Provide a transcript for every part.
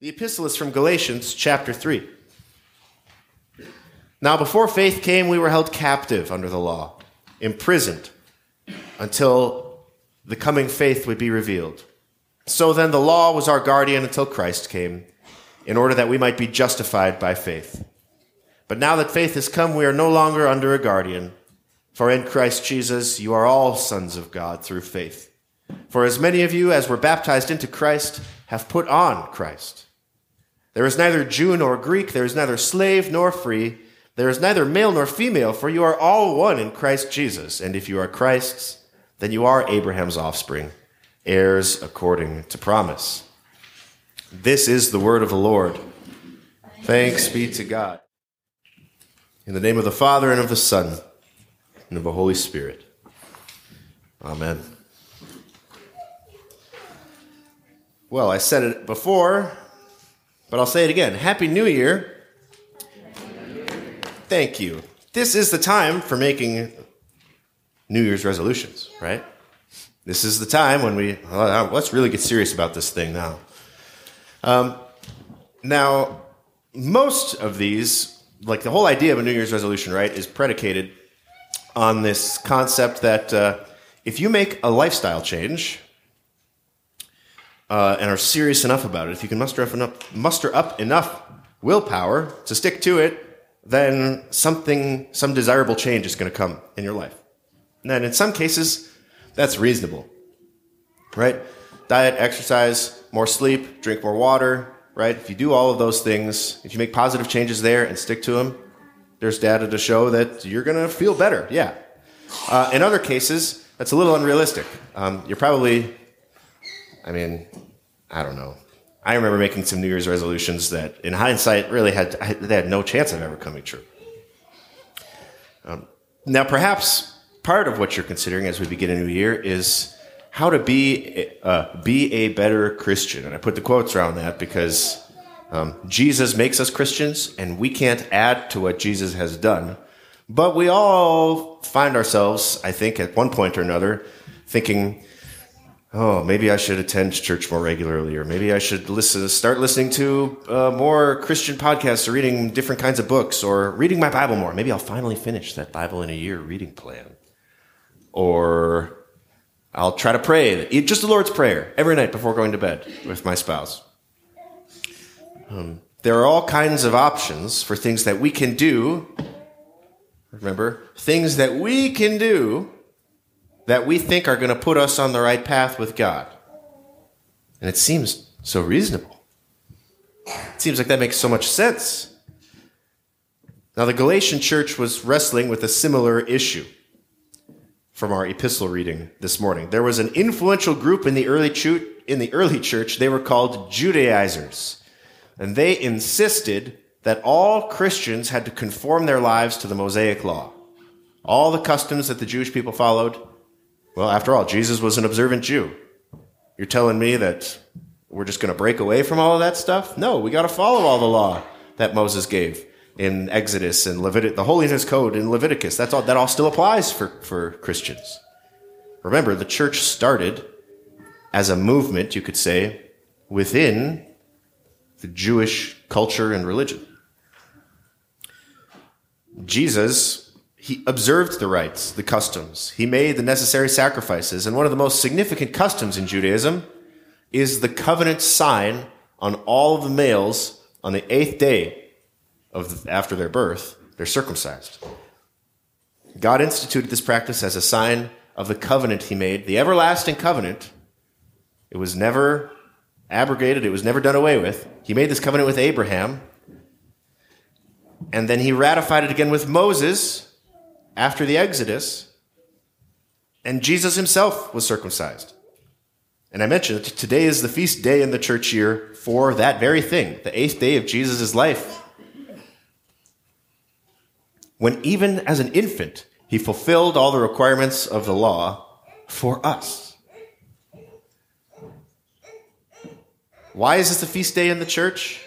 The epistle is from Galatians chapter 3. Now, before faith came, we were held captive under the law, imprisoned until the coming faith would be revealed. So then, the law was our guardian until Christ came, in order that we might be justified by faith. But now that faith has come, we are no longer under a guardian. For in Christ Jesus, you are all sons of God through faith. For as many of you as were baptized into Christ have put on Christ. There is neither Jew nor Greek, there is neither slave nor free, there is neither male nor female, for you are all one in Christ Jesus. And if you are Christ's, then you are Abraham's offspring, heirs according to promise. This is the word of the Lord. Thanks be to God. In the name of the Father, and of the Son, and of the Holy Spirit. Amen. Well, I said it before, but I'll say it again. Happy New Year. Thank you. This is the time for making New Year's resolutions, right? This is the time when we, well, let's really get serious about this thing now. Um, now, most of these, like the whole idea of a New Year's resolution, right, is predicated on this concept that uh, if you make a lifestyle change, uh, and are serious enough about it, if you can muster up enough, muster up enough willpower to stick to it, then something, some desirable change is going to come in your life. And then in some cases, that's reasonable, right? Diet, exercise, more sleep, drink more water, right? If you do all of those things, if you make positive changes there and stick to them, there's data to show that you're going to feel better. Yeah. Uh, in other cases, that's a little unrealistic. Um, you're probably I mean, I don't know. I remember making some New Year's resolutions that, in hindsight, really had they had no chance of ever coming true. Um, now, perhaps part of what you're considering as we begin a new year is how to be uh, be a better Christian, and I put the quotes around that because um, Jesus makes us Christians, and we can't add to what Jesus has done. But we all find ourselves, I think, at one point or another, thinking oh, maybe I should attend church more regularly, or maybe I should listen, start listening to uh, more Christian podcasts, or reading different kinds of books, or reading my Bible more. Maybe I'll finally finish that Bible in a year reading plan, or I'll try to pray, just the Lord's prayer every night before going to bed with my spouse. Um, there are all kinds of options for things that we can do. Remember, things that we can do that we think are going to put us on the right path with God. And it seems so reasonable. It seems like that makes so much sense. Now, the Galatian church was wrestling with a similar issue from our epistle reading this morning. There was an influential group in the early church, in the early church. They were called Judaizers. And they insisted that all Christians had to conform their lives to the Mosaic law. All the customs that the Jewish people followed, well, after all, Jesus was an observant Jew. You're telling me that we're just going to break away from all of that stuff? No, we got to follow all the law that Moses gave in Exodus and Leviticus, the holiness code in Leviticus. That's all, that all still applies for, for Christians. Remember, the church started as a movement, you could say, within the Jewish culture and religion. Jesus he observed the rites, the customs. He made the necessary sacrifices. And one of the most significant customs in Judaism is the covenant sign on all of the males on the eighth day of the, after their birth. They're circumcised. God instituted this practice as a sign of the covenant he made, the everlasting covenant. It was never abrogated, it was never done away with. He made this covenant with Abraham, and then he ratified it again with Moses after the Exodus, and Jesus himself was circumcised. And I mentioned that today is the feast day in the church year for that very thing, the eighth day of Jesus' life. When even as an infant, he fulfilled all the requirements of the law for us. Why is this a feast day in the church?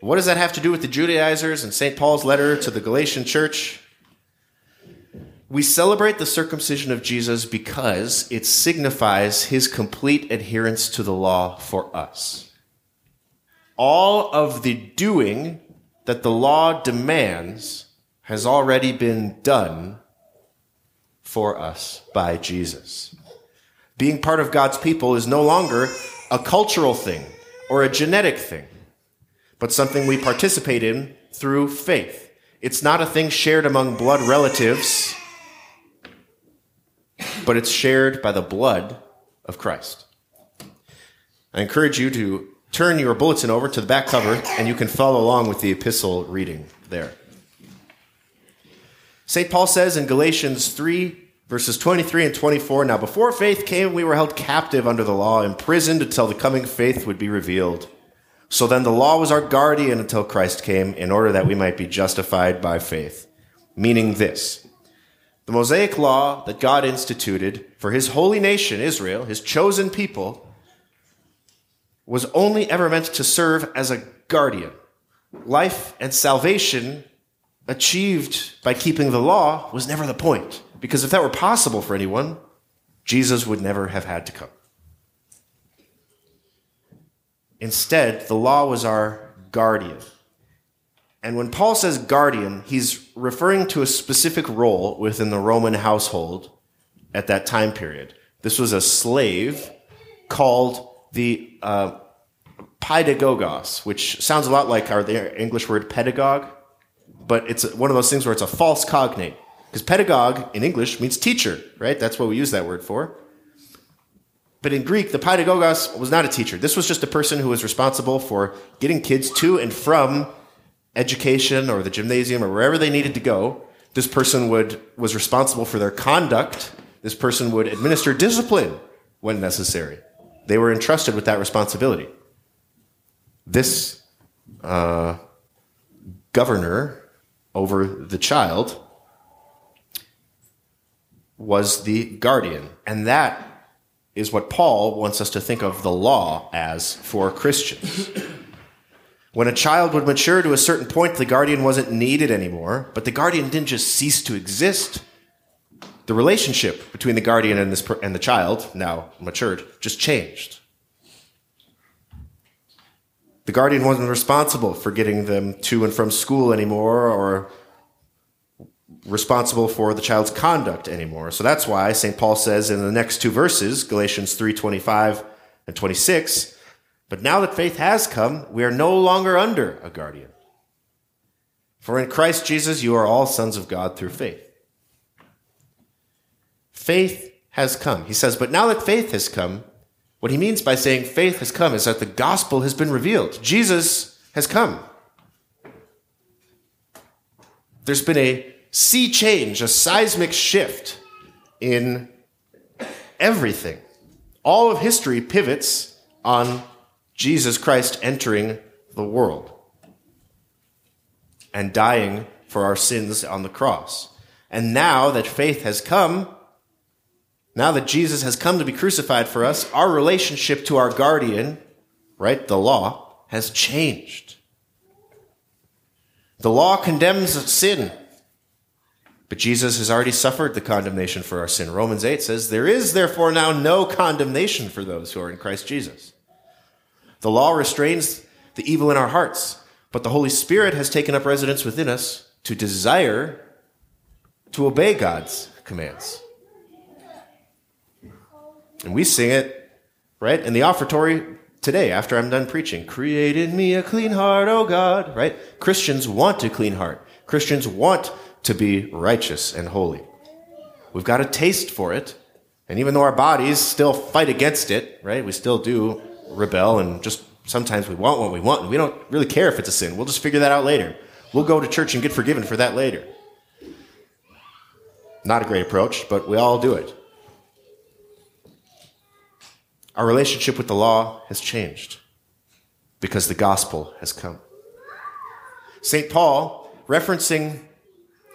What does that have to do with the Judaizers and St. Paul's letter to the Galatian church? We celebrate the circumcision of Jesus because it signifies his complete adherence to the law for us. all of the doing that the law demands has already been done for us by Jesus. Being part of God's people is no longer a cultural thing or a genetic thing, but something we participate in through faith. It's not a thing shared among blood relatives, but it's shared by the blood of Christ. I encourage you to turn your bulletin over to the back cover and you can follow along with the epistle reading there. St. Paul says in Galatians 3, verses 23 and 24 Now, before faith came, we were held captive under the law, imprisoned until the coming faith would be revealed. So then the law was our guardian until Christ came, in order that we might be justified by faith. Meaning this the Mosaic law that God instituted for his holy nation, Israel, his chosen people, was only ever meant to serve as a guardian. Life and salvation achieved by keeping the law was never the point. Because if that were possible for anyone, Jesus would never have had to come. Instead, the law was our guardian. And when Paul says guardian, he's referring to a specific role within the Roman household at that time period. This was a slave called the uh, paidagogos, which sounds a lot like our English word pedagogue, but it's one of those things where it's a false cognate. Because pedagogue in English means teacher, right? That's what we use that word for. But in Greek, the paidagogos was not a teacher. This was just a person who was responsible for getting kids to and from education or the gymnasium or wherever they needed to go. This person would was responsible for their conduct. This person would administer discipline when necessary. They were entrusted with that responsibility. This uh, governor over the child was the guardian. And that is what Paul wants us to think of the law as for Christians. When a child would mature to a certain point, the guardian wasn't needed anymore, but the guardian didn't just cease to exist. The relationship between the guardian and, this, and the child, now matured, just changed. The guardian wasn't responsible for getting them to and from school anymore or responsible for the child's conduct anymore. So that's why St. Paul says in the next two verses, Galatians 3:25 and 26, but now that faith has come, we are no longer under a guardian. For in Christ Jesus you are all sons of God through faith. Faith has come. He says, but now that faith has come, what he means by saying faith has come is that the gospel has been revealed. Jesus has come. There's been a sea change, a seismic shift in everything. All of history pivots on Jesus Christ entering the world and dying for our sins on the cross. And now that faith has come, now that Jesus has come to be crucified for us, our relationship to our guardian, right, the law, has changed. The law condemns sin, but Jesus has already suffered the condemnation for our sin. Romans 8 says, There is therefore now no condemnation for those who are in Christ Jesus. The law restrains the evil in our hearts, but the Holy Spirit has taken up residence within us to desire to obey God's commands. And we sing it, right, in the offertory today after I'm done preaching. Create in me a clean heart, oh God, right? Christians want a clean heart. Christians want to be righteous and holy. We've got a taste for it. And even though our bodies still fight against it, right, we still do rebel and just sometimes we want what we want and we don't really care if it's a sin. We'll just figure that out later. We'll go to church and get forgiven for that later. Not a great approach, but we all do it. Our relationship with the law has changed because the gospel has come. St. Paul, referencing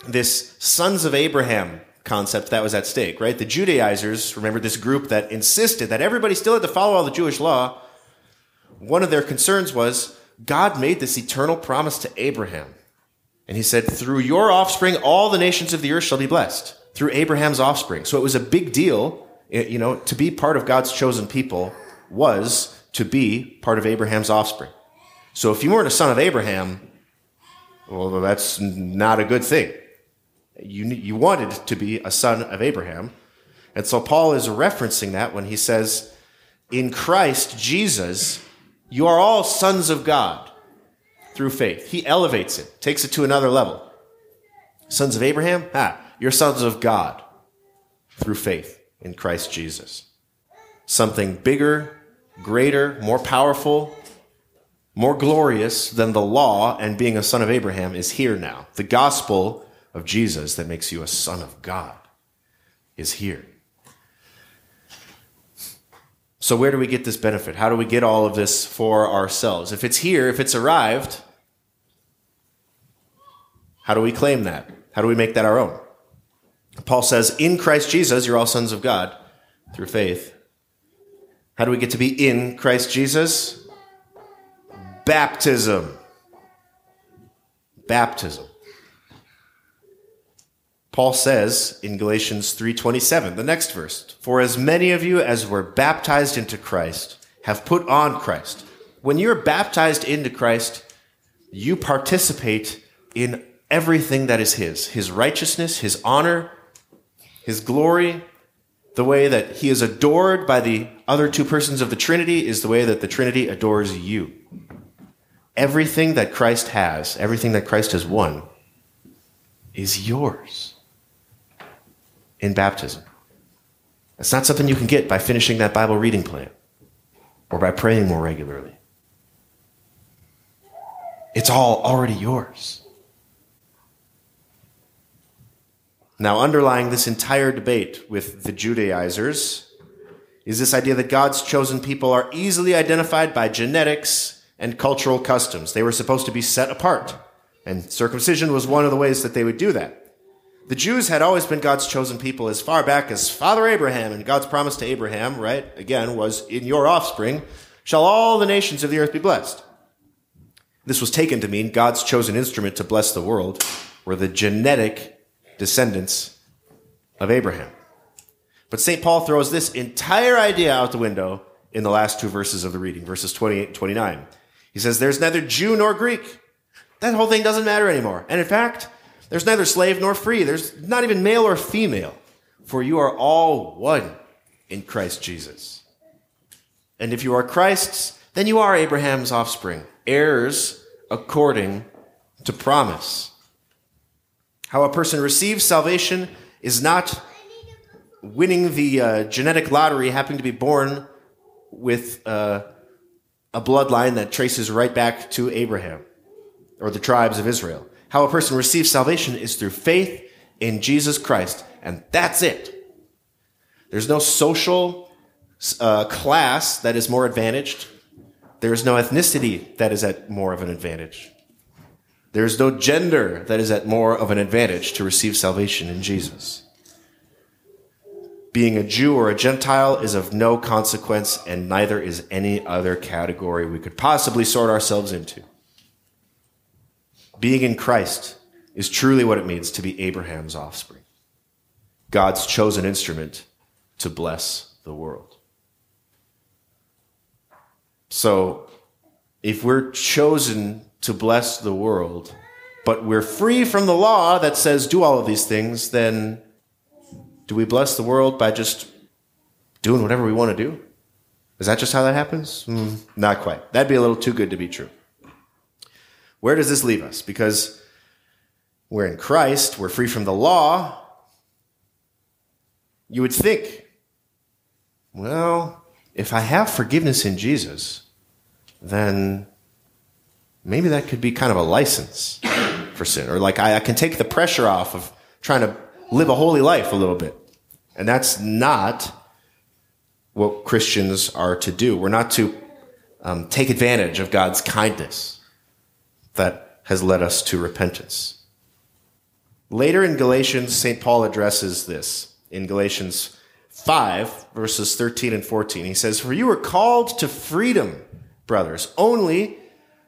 this sons of Abraham concept that was at stake, right? The Judaizers, remember this group that insisted that everybody still had to follow all the Jewish law. One of their concerns was God made this eternal promise to Abraham. And he said, through your offspring, all the nations of the earth shall be blessed. Through Abraham's offspring. So it was a big deal eh, you know, to be part of God's chosen people was to be part of Abraham's offspring. So if you weren't a son of Abraham, well, that's not a good thing. You, you wanted to be a son of Abraham. And so Paul is referencing that when he says, In Christ Jesus, you are all sons of God through faith. He elevates it, takes it to another level. Sons of Abraham? Ah, you're sons of God through faith in Christ Jesus. Something bigger, greater, more powerful, more glorious than the law and being a son of Abraham is here now. The gospel of Jesus that makes you a son of God is here. So, where do we get this benefit? How do we get all of this for ourselves? If it's here, if it's arrived, how do we claim that? How do we make that our own? Paul says, In Christ Jesus, you're all sons of God through faith. How do we get to be in Christ Jesus? Baptism. Baptism. Paul says in Galatians 3:27, the next verse, "For as many of you as were baptized into Christ have put on Christ." When you're baptized into Christ, you participate in everything that is his, his righteousness, his honor, his glory, the way that he is adored by the other two persons of the Trinity is the way that the Trinity adores you. Everything that Christ has, everything that Christ has won, is yours in baptism. It's not something you can get by finishing that Bible reading plan or by praying more regularly. It's all already yours. Now, underlying this entire debate with the Judaizers is this idea that God's chosen people are easily identified by genetics and cultural customs. They were supposed to be set apart, and circumcision was one of the ways that they would do that. The Jews had always been God's chosen people as far back as Father Abraham, and God's promise to Abraham, right, again, was, In your offspring shall all the nations of the earth be blessed. This was taken to mean God's chosen instrument to bless the world were the genetic descendants of Abraham. But St. Paul throws this entire idea out the window in the last two verses of the reading, verses 28 and 29. He says, There's neither Jew nor Greek. That whole thing doesn't matter anymore. And in fact, there's neither slave nor free. There's not even male or female, for you are all one in Christ Jesus. And if you are Christ's, then you are Abraham's offspring, heirs according to promise. How a person receives salvation is not winning the uh, genetic lottery, happening to be born with uh, a bloodline that traces right back to Abraham or the tribes of Israel. How a person receives salvation is through faith in Jesus Christ, and that's it. There's no social uh, class that is more advantaged. There is no ethnicity that is at more of an advantage. There is no gender that is at more of an advantage to receive salvation in Jesus. Being a Jew or a Gentile is of no consequence, and neither is any other category we could possibly sort ourselves into. Being in Christ is truly what it means to be Abraham's offspring, God's chosen instrument to bless the world. So, if we're chosen to bless the world, but we're free from the law that says do all of these things, then do we bless the world by just doing whatever we want to do? Is that just how that happens? Mm, not quite. That'd be a little too good to be true. Where does this leave us? Because we're in Christ, we're free from the law. You would think, well, if I have forgiveness in Jesus, then maybe that could be kind of a license for sin. Or like I, I, can take the pressure off of trying to live a holy life a little bit. And that's not what Christians are to do. We're not to um, take advantage of God's kindness that has led us to repentance. Later in Galatians, St. Paul addresses this in Galatians 5, verses 13 and 14. He says, For you were called to freedom, brothers. Only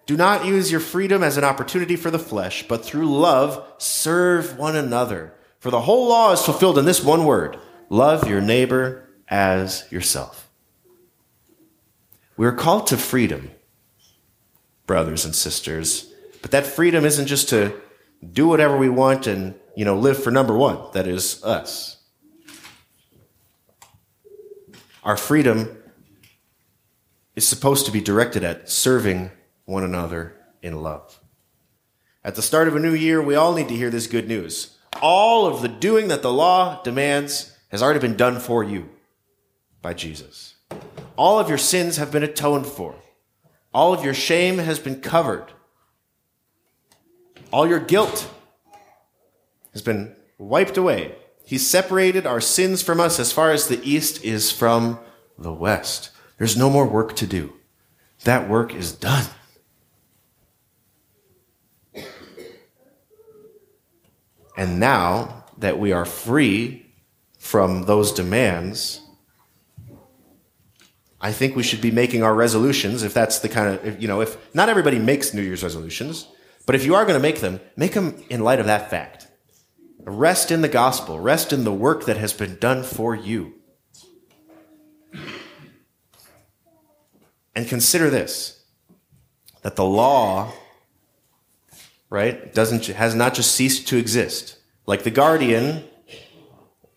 do not use your freedom as an opportunity for the flesh, but through love serve one another. For the whole law is fulfilled in this one word love your neighbor as yourself. We are called to freedom brothers and sisters. But that freedom isn't just to do whatever we want and, you know, live for number one, that is us. Our freedom is supposed to be directed at serving one another in love. At the start of a new year, we all need to hear this good news. All of the doing that the law demands has already been done for you by Jesus. All of your sins have been atoned for. All of your shame has been covered. All your guilt has been wiped away. He separated our sins from us as far as the east is from the west. There's no more work to do. That work is done. And now that we are free from those demands, I think we should be making our resolutions if that's the kind of, if, you know, if not everybody makes New Year's resolutions, but if you are going to make them, make them in light of that fact. Rest in the gospel, rest in the work that has been done for you. And consider this that the law, right, doesn't, has not just ceased to exist. Like the guardian,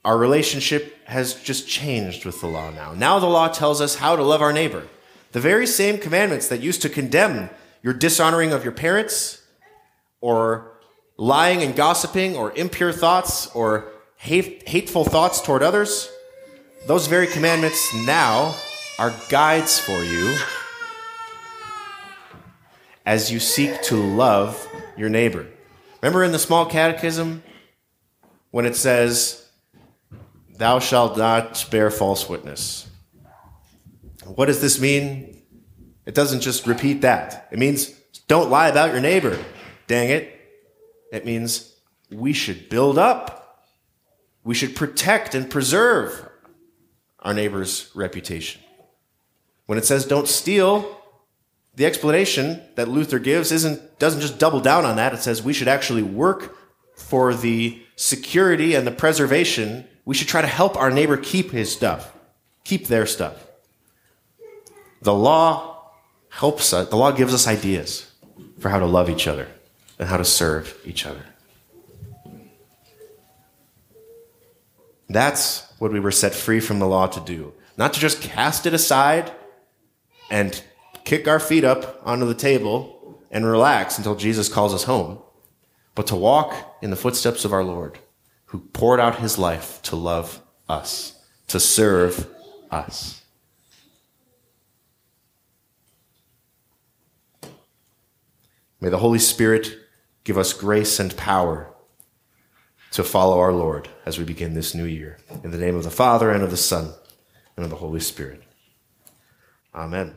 our relationship has just changed with the law now. Now the law tells us how to love our neighbor. The very same commandments that used to condemn your dishonoring of your parents, or lying and gossiping, or impure thoughts, or hate, hateful thoughts toward others, those very commandments now are guides for you as you seek to love your neighbor. Remember in the small catechism when it says, Thou shalt not bear false witness. What does this mean? It doesn't just repeat that. It means don't lie about your neighbor. Dang it. It means we should build up. We should protect and preserve our neighbor's reputation. When it says don't steal, the explanation that Luther gives isn't, doesn't just double down on that. It says we should actually work for the security and the preservation. We should try to help our neighbor keep his stuff, keep their stuff. The law helps us, the law gives us ideas for how to love each other and how to serve each other. That's what we were set free from the law to do. Not to just cast it aside and kick our feet up onto the table and relax until Jesus calls us home, but to walk in the footsteps of our Lord, who poured out his life to love us, to serve us. May the Holy Spirit give us grace and power to follow our Lord as we begin this new year. In the name of the Father, and of the Son, and of the Holy Spirit. Amen.